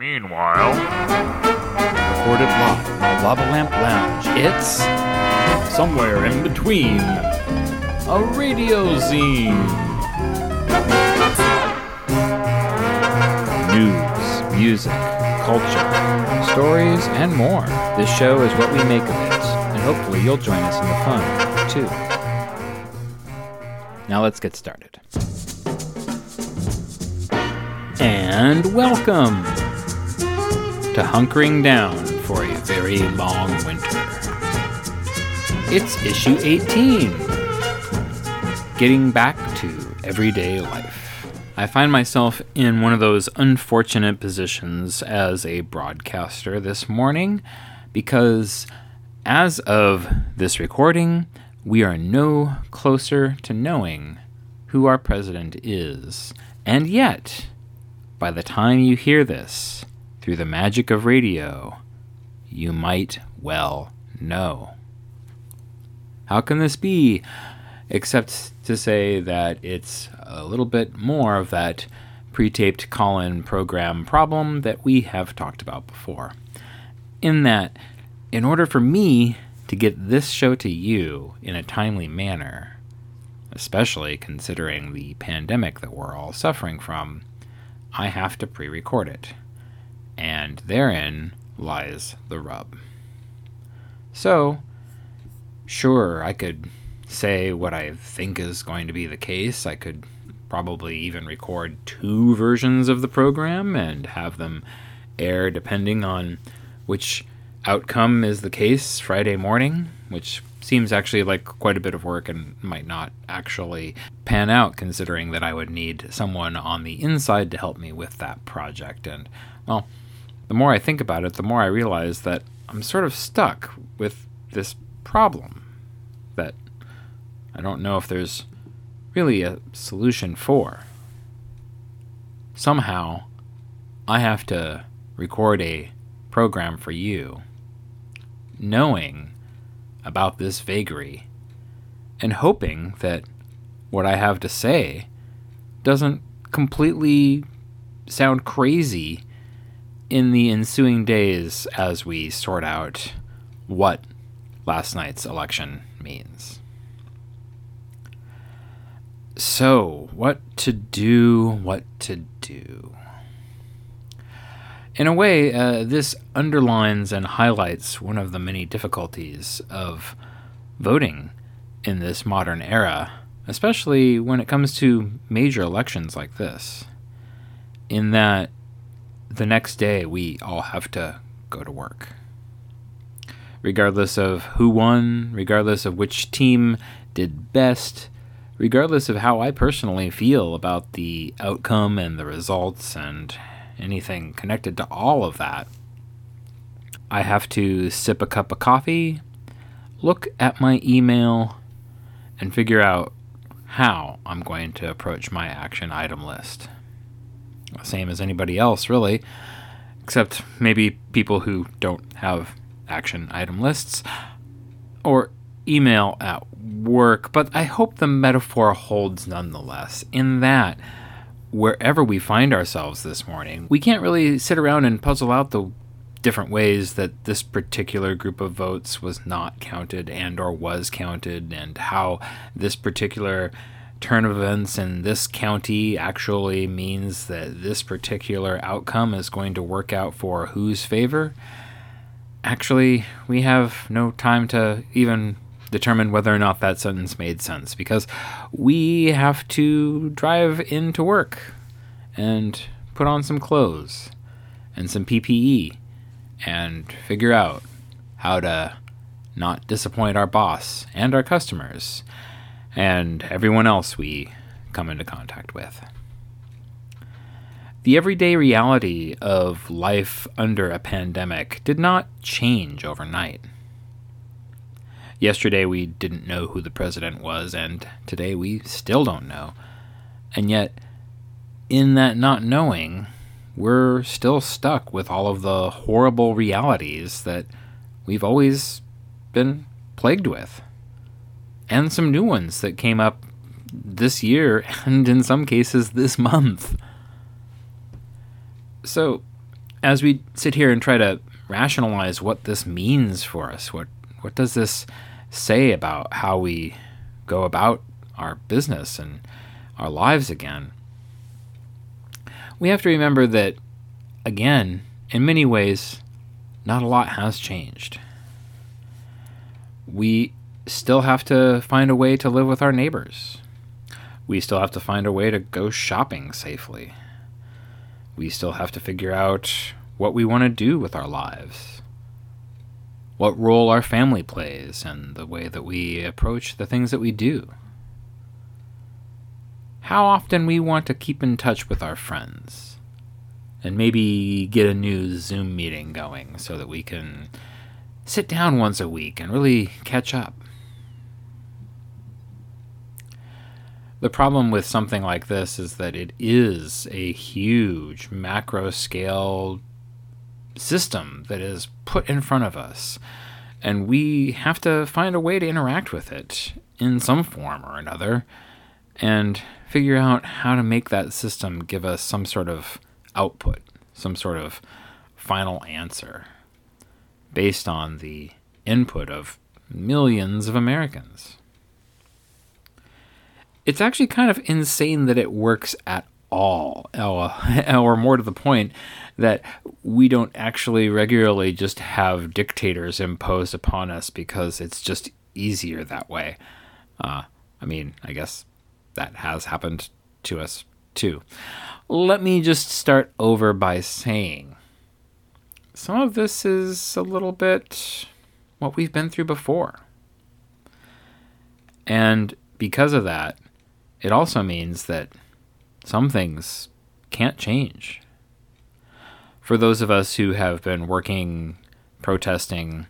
Meanwhile, recorded live from the Lava Lamp Lounge. It's somewhere in between a radio zine. News, music, culture, stories, and more. This show is what we make of it, and hopefully you'll join us in the fun, too. Now let's get started. And welcome to hunkering down for a very long winter. It's issue 18 Getting Back to Everyday Life. I find myself in one of those unfortunate positions as a broadcaster this morning because, as of this recording, we are no closer to knowing who our president is. And yet, by the time you hear this, through the magic of radio, you might well know. How can this be? Except to say that it's a little bit more of that pre taped call in program problem that we have talked about before. In that, in order for me to get this show to you in a timely manner, especially considering the pandemic that we're all suffering from, I have to pre record it and therein lies the rub. So, sure, I could say what I think is going to be the case. I could probably even record two versions of the program and have them air depending on which outcome is the case Friday morning, which seems actually like quite a bit of work and might not actually pan out considering that I would need someone on the inside to help me with that project. And, well, the more I think about it, the more I realize that I'm sort of stuck with this problem that I don't know if there's really a solution for. Somehow, I have to record a program for you, knowing about this vagary, and hoping that what I have to say doesn't completely sound crazy in the ensuing days as we sort out what last night's election means. So, what to do, what to do. In a way, uh, this underlines and highlights one of the many difficulties of voting in this modern era, especially when it comes to major elections like this. In that the next day we all have to go to work. Regardless of who won, regardless of which team did best, regardless of how I personally feel about the outcome and the results and anything connected to all of that, I have to sip a cup of coffee, look at my email, and figure out how I'm going to approach my action item list same as anybody else, really, except maybe people who don't have action item lists or email at work. But I hope the metaphor holds nonetheless, in that wherever we find ourselves this morning, we can't really sit around and puzzle out the different ways that this particular group of votes was not counted and or was counted and how this particular turn of events in this county actually means that this particular outcome is going to work out for whose favor, actually, we have no time to even determine whether or not that sentence made sense because we have to drive into work and put on some clothes and some PPE and figure out how to not disappoint our boss and our customers and everyone else we come into contact with. The everyday reality of life under a pandemic did not change overnight. Yesterday we didn't know who the president was, and today we still don't know. And yet, in that not knowing, we're still stuck with all of the horrible realities that we've always been plagued with and some new ones that came up this year and in some cases this month. So, as we sit here and try to rationalize what this means for us, what what does this say about how we go about our business and our lives again? We have to remember that again, in many ways, not a lot has changed. We still have to find a way to live with our neighbors. We still have to find a way to go shopping safely. We still have to figure out what we want to do with our lives, what role our family plays, and the way that we approach the things that we do. How often we want to keep in touch with our friends and maybe get a new Zoom meeting going so that we can sit down once a week and really catch up. The problem with something like this is that it is a huge macro scale system that is put in front of us, and we have to find a way to interact with it in some form or another and figure out how to make that system give us some sort of output, some sort of final answer based on the input of millions of Americans. It's actually kind of insane that it works at all, or more to the point, that we don't actually regularly just have dictators imposed upon us because it's just easier that way. Uh, I mean, I guess that has happened to us too. Let me just start over by saying some of this is a little bit what we've been through before. And because of that, it also means that some things can't change. For those of us who have been working, protesting,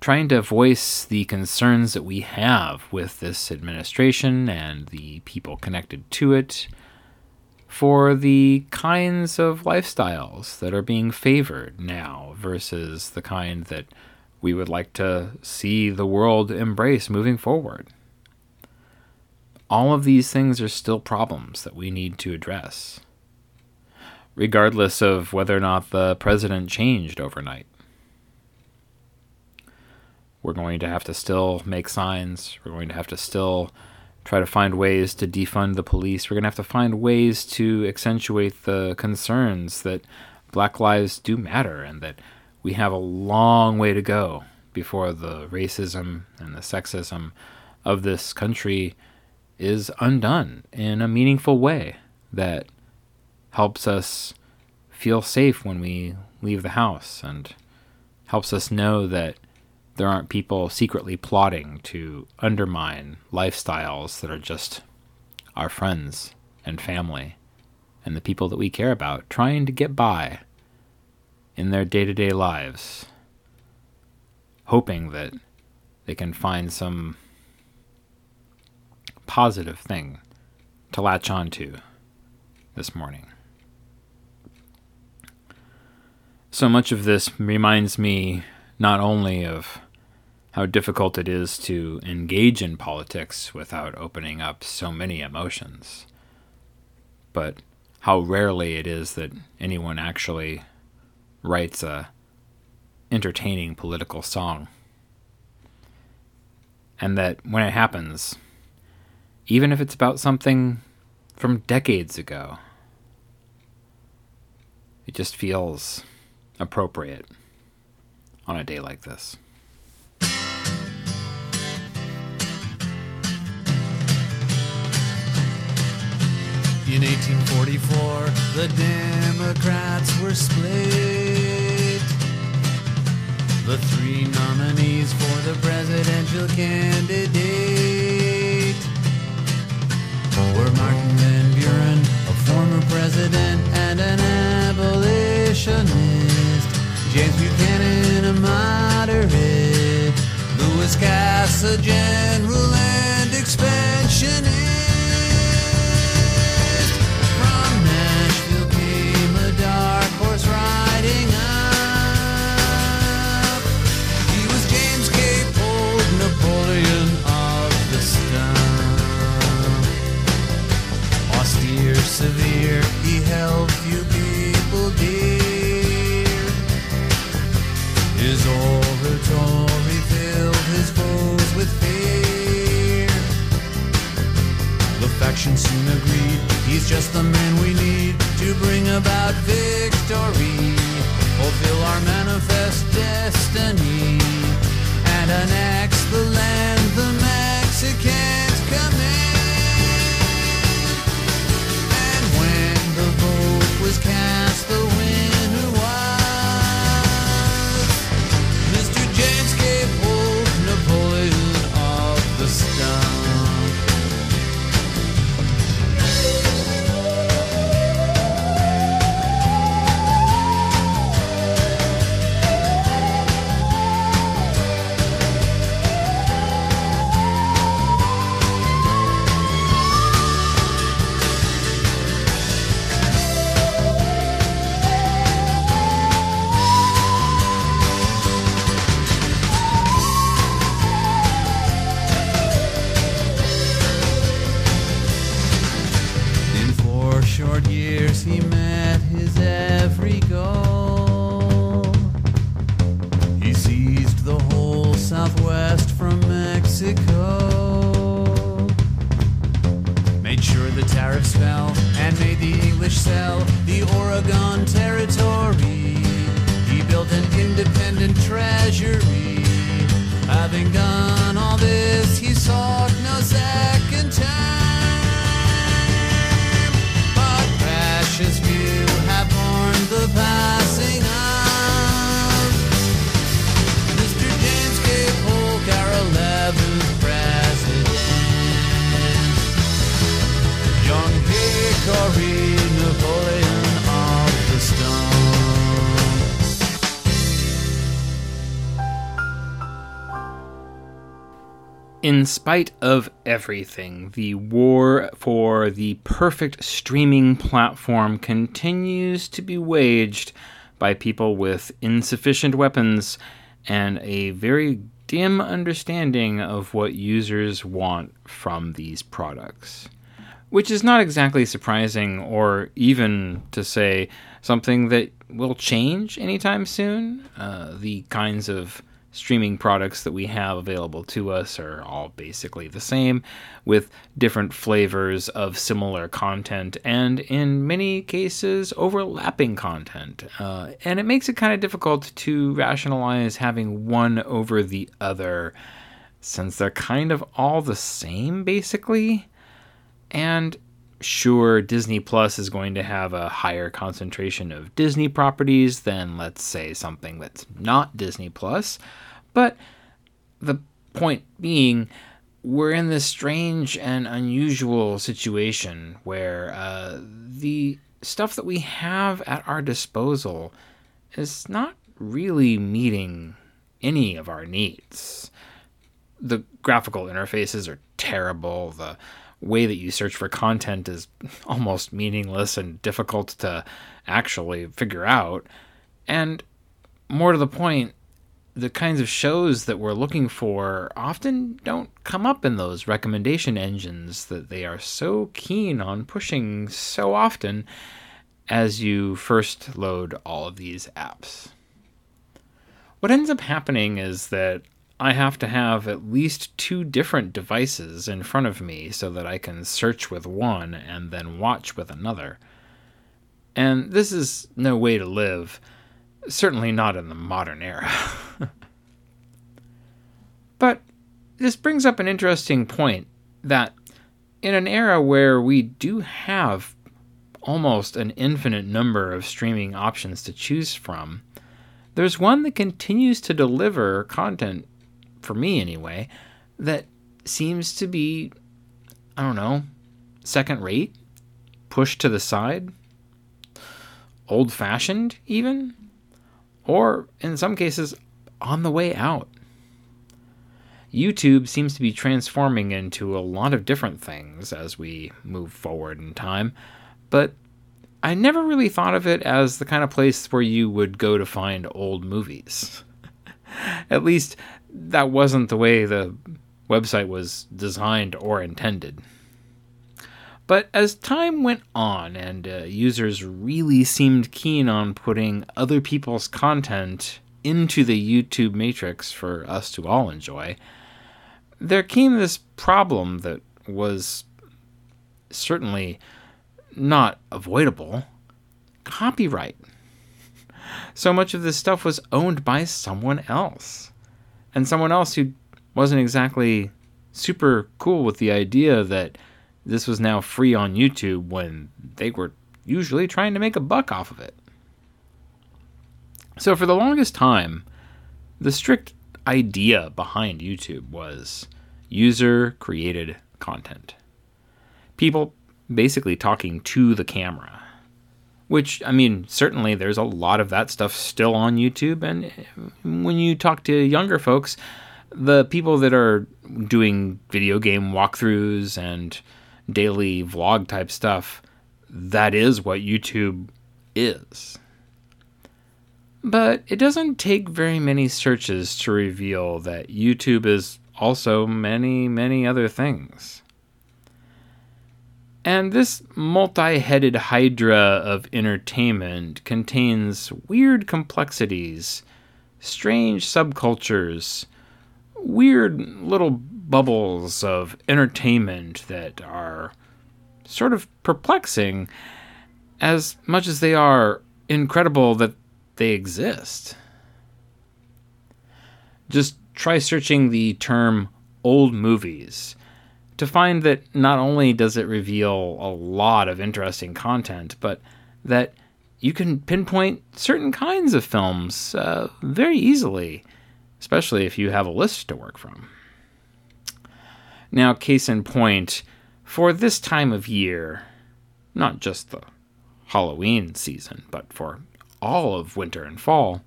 trying to voice the concerns that we have with this administration and the people connected to it, for the kinds of lifestyles that are being favored now versus the kind that we would like to see the world embrace moving forward. All of these things are still problems that we need to address, regardless of whether or not the president changed overnight. We're going to have to still make signs, we're going to have to still try to find ways to defund the police. We're going to have to find ways to accentuate the concerns that black lives do matter and that we have a long way to go before the racism and the sexism of this country is undone in a meaningful way that helps us feel safe when we leave the house and helps us know that there aren't people secretly plotting to undermine lifestyles that are just our friends and family and the people that we care about trying to get by in their day to day lives, hoping that they can find some positive thing to latch onto this morning. So much of this reminds me not only of how difficult it is to engage in politics without opening up so many emotions. But how rarely it is that anyone actually writes a entertaining political song. And that when it happens, even if it's about something from decades ago, it just feels appropriate on a day like this. In 1844, the Democrats were split. The three nominees for the presidential candidate president and an abolitionist, James Buchanan, a moderate, Lewis Cass, a general and expansionist. Faction soon agreed. He's just the man we need to bring about victory, fulfill our manifest destiny, and annex the land In spite of everything, the war for the perfect streaming platform continues to be waged by people with insufficient weapons and a very dim understanding of what users want from these products. Which is not exactly surprising, or even to say something that will change anytime soon. Uh, the kinds of streaming products that we have available to us are all basically the same, with different flavors of similar content, and in many cases, overlapping content. Uh, and it makes it kind of difficult to rationalize having one over the other, since they're kind of all the same, basically. And sure, Disney Plus is going to have a higher concentration of Disney properties than, let's say, something that's not Disney Plus. But the point being, we're in this strange and unusual situation where uh, the stuff that we have at our disposal is not really meeting any of our needs. The graphical interfaces are terrible. The way that you search for content is almost meaningless and difficult to actually figure out. And more to the point, the kinds of shows that we're looking for often don't come up in those recommendation engines that they are so keen on pushing so often as you first load all of these apps. What ends up happening is that I have to have at least two different devices in front of me so that I can search with one and then watch with another. And this is no way to live, certainly not in the modern era. but this brings up an interesting point that in an era where we do have almost an infinite number of streaming options to choose from, there's one that continues to deliver content, for me anyway, that seems to be, I don't know, second rate, pushed to the side, old fashioned, even, or in some cases, on the way out. YouTube seems to be transforming into a lot of different things as we move forward in time, but I never really thought of it as the kind of place where you would go to find old movies. At least that wasn't the way the website was designed or intended. But as time went on and uh, users really seemed keen on putting other people's content into the YouTube matrix for us to all enjoy, there came this problem that was certainly not avoidable copyright. So much of this stuff was owned by someone else. And someone else who wasn't exactly super cool with the idea that this was now free on YouTube when they were usually trying to make a buck off of it. So, for the longest time, the strict idea behind YouTube was user created content. People basically talking to the camera. Which, I mean, certainly there's a lot of that stuff still on YouTube. And when you talk to younger folks, the people that are doing video game walkthroughs and daily vlog type stuff, that is what YouTube is. But it doesn't take very many searches to reveal that YouTube is also many, many other things. And this multi headed hydra of entertainment contains weird complexities, strange subcultures, weird little bubbles of entertainment that are sort of perplexing as much as they are incredible that they exist. Just try searching the term old movies to find that not only does it reveal a lot of interesting content, but that you can pinpoint certain kinds of films uh, very easily, especially if you have a list to work from. Now, case in point, for this time of year, not just the Halloween season, but for all of winter and fall,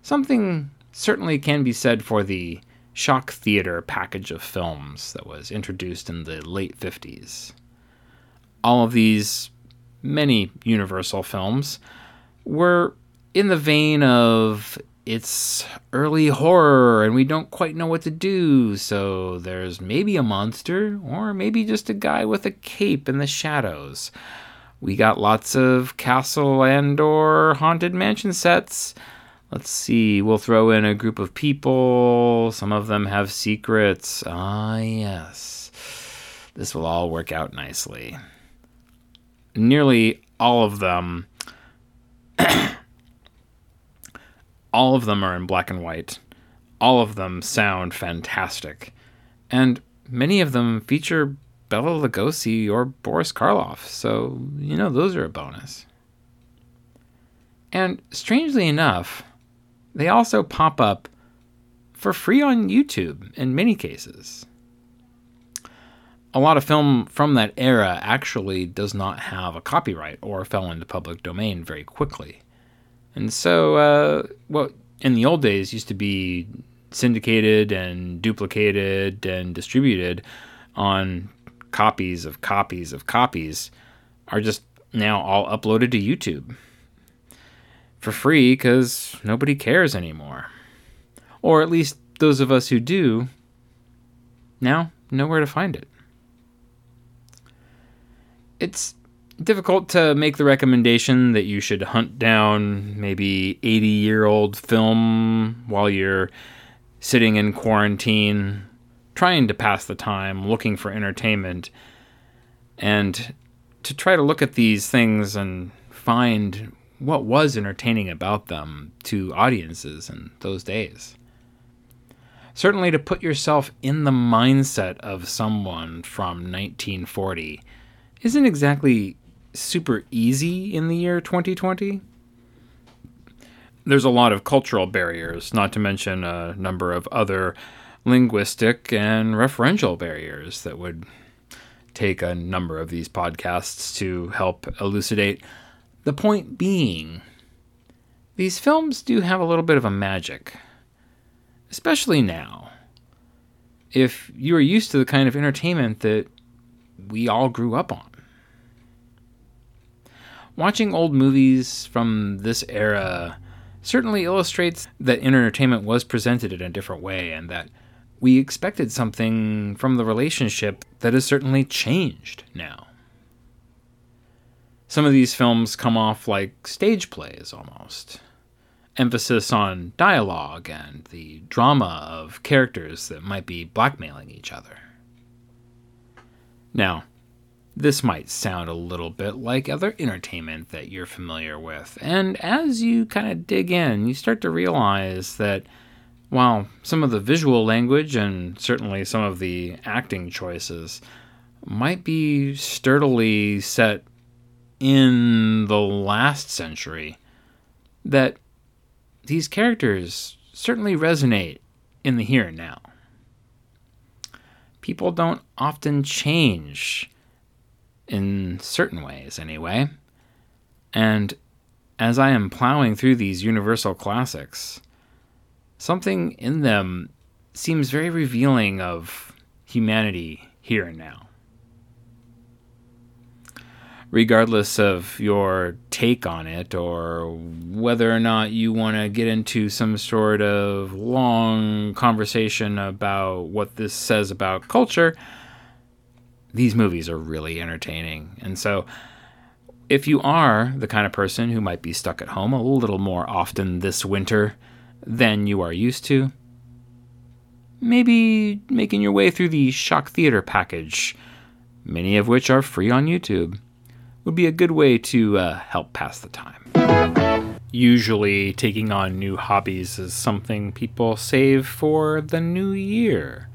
something certainly can be said for the shock theater package of films that was introduced in the late 50s. All of these many Universal films were in the vein of it's early horror and we don't quite know what to do, so there's maybe a monster or maybe just a guy with a cape in the shadows. We got lots of castle and or haunted mansion sets Let's see, we'll throw in a group of people. Some of them have secrets. Ah, yes. This will all work out nicely. Nearly all of them. all of them are in black and white. All of them sound fantastic. And many of them feature Bela Lugosi or Boris Karloff, so, you know, those are a bonus. And strangely enough, they also pop up for free on YouTube in many cases. A lot of film from that era actually does not have a copyright or fell into public domain very quickly. And so, uh, what in the old days used to be syndicated and duplicated and distributed on copies of copies of copies are just now all uploaded to YouTube for free because nobody cares anymore. Or at least those of us who do now know where to find it. It's difficult to make the recommendation that you should hunt down maybe 80 year old film while you're sitting in quarantine, trying to pass the time, looking for entertainment, and to try to look at these things and find what was entertaining about them to audiences in those days. Certainly, to put yourself in the mindset of someone from 1940 isn't exactly super easy in the year 2020. There's a lot of cultural barriers, not to mention a number of other linguistic and referential barriers that would take a number of these podcasts to help elucidate. The point being, these films do have a little bit of a magic, especially now. If you are used to the kind of entertainment that we all grew up on. Watching old movies from this era certainly illustrates that entertainment was presented in a different way and that we expected something from the relationship that has certainly changed now some of these films come off like stage plays almost. Emphasis on dialogue and the drama of characters that might be blackmailing each other. Now, this might sound a little bit like other entertainment that you're familiar with. And as you kind of dig in, you start to realize that while some of the visual language and certainly some of the acting choices might be sturdily set in the last century, that these characters certainly resonate in the here and now. People don't often change in certain ways, anyway. And as I am plowing through these universal classics, something in them seems very revealing of humanity here and now. Regardless of your take on it or whether or not you want to get into some sort of long conversation about what this says about culture, these movies are really entertaining. And so, if you are the kind of person who might be stuck at home a little more often this winter than you are used to, maybe making your way through the Shock Theater package, many of which are free on YouTube, would be a good way to uh, help pass the time. Usually, taking on new hobbies is something people save for the new year.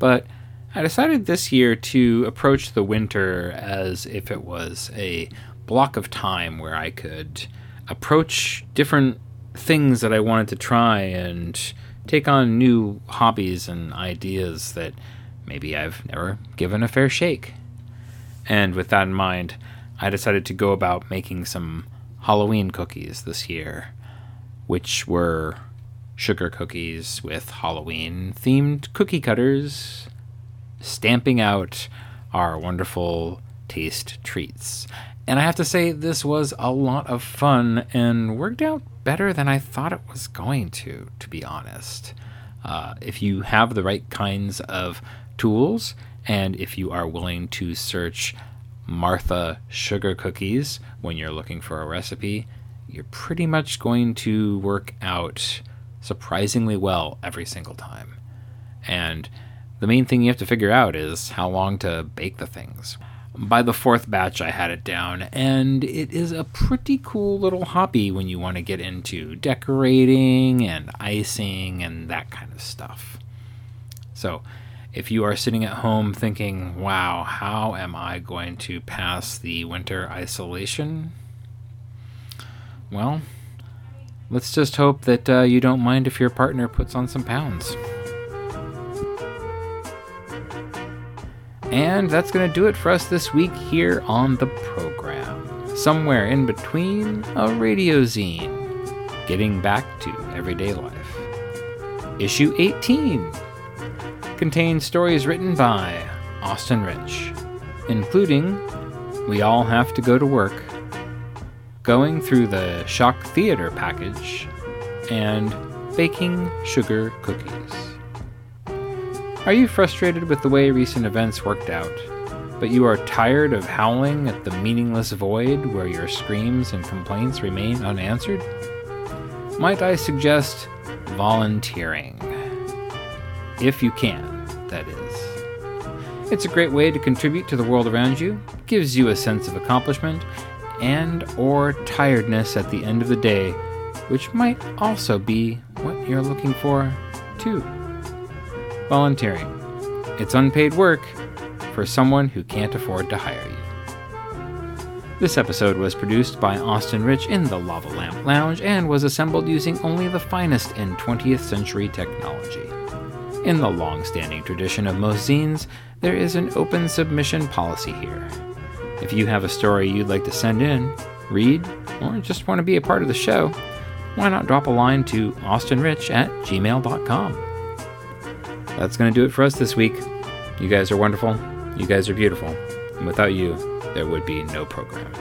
But I decided this year to approach the winter as if it was a block of time where I could approach different things that I wanted to try and take on new hobbies and ideas that maybe I've never given a fair shake. And with that in mind, I decided to go about making some Halloween cookies this year, which were sugar cookies with Halloween themed cookie cutters stamping out our wonderful taste treats. And I have to say, this was a lot of fun and worked out better than I thought it was going to, to be honest. Uh, if you have the right kinds of tools, and if you are willing to search Martha sugar cookies when you're looking for a recipe, you're pretty much going to work out surprisingly well every single time. And the main thing you have to figure out is how long to bake the things. By the fourth batch, I had it down, and it is a pretty cool little hobby when you want to get into decorating and icing and that kind of stuff. So, if you are sitting at home thinking, wow, how am I going to pass the winter isolation? Well, let's just hope that uh, you don't mind if your partner puts on some pounds. And that's going to do it for us this week here on the program. Somewhere in between a radio zine, getting back to everyday life. Issue 18 contains stories written by Austin Rich, including We All Have to Go to Work, Going Through the Shock Theater package, and Baking Sugar Cookies. Are you frustrated with the way recent events worked out, but you are tired of howling at the meaningless void where your screams and complaints remain unanswered? Might I suggest volunteering? If you can, that is. It's a great way to contribute to the world around you, gives you a sense of accomplishment and or tiredness at the end of the day, which might also be what you're looking for too. Volunteering. It's unpaid work for someone who can't afford to hire you. This episode was produced by Austin Rich in the Lava Lamp Lounge and was assembled using only the finest in 20th century technology. In the long standing tradition of most zines, there is an open submission policy here. If you have a story you'd like to send in, read, or just want to be a part of the show, why not drop a line to austinrich at gmail.com? That's going to do it for us this week. You guys are wonderful. You guys are beautiful. And without you, there would be no program.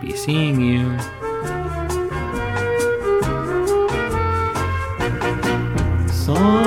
Be seeing you. song.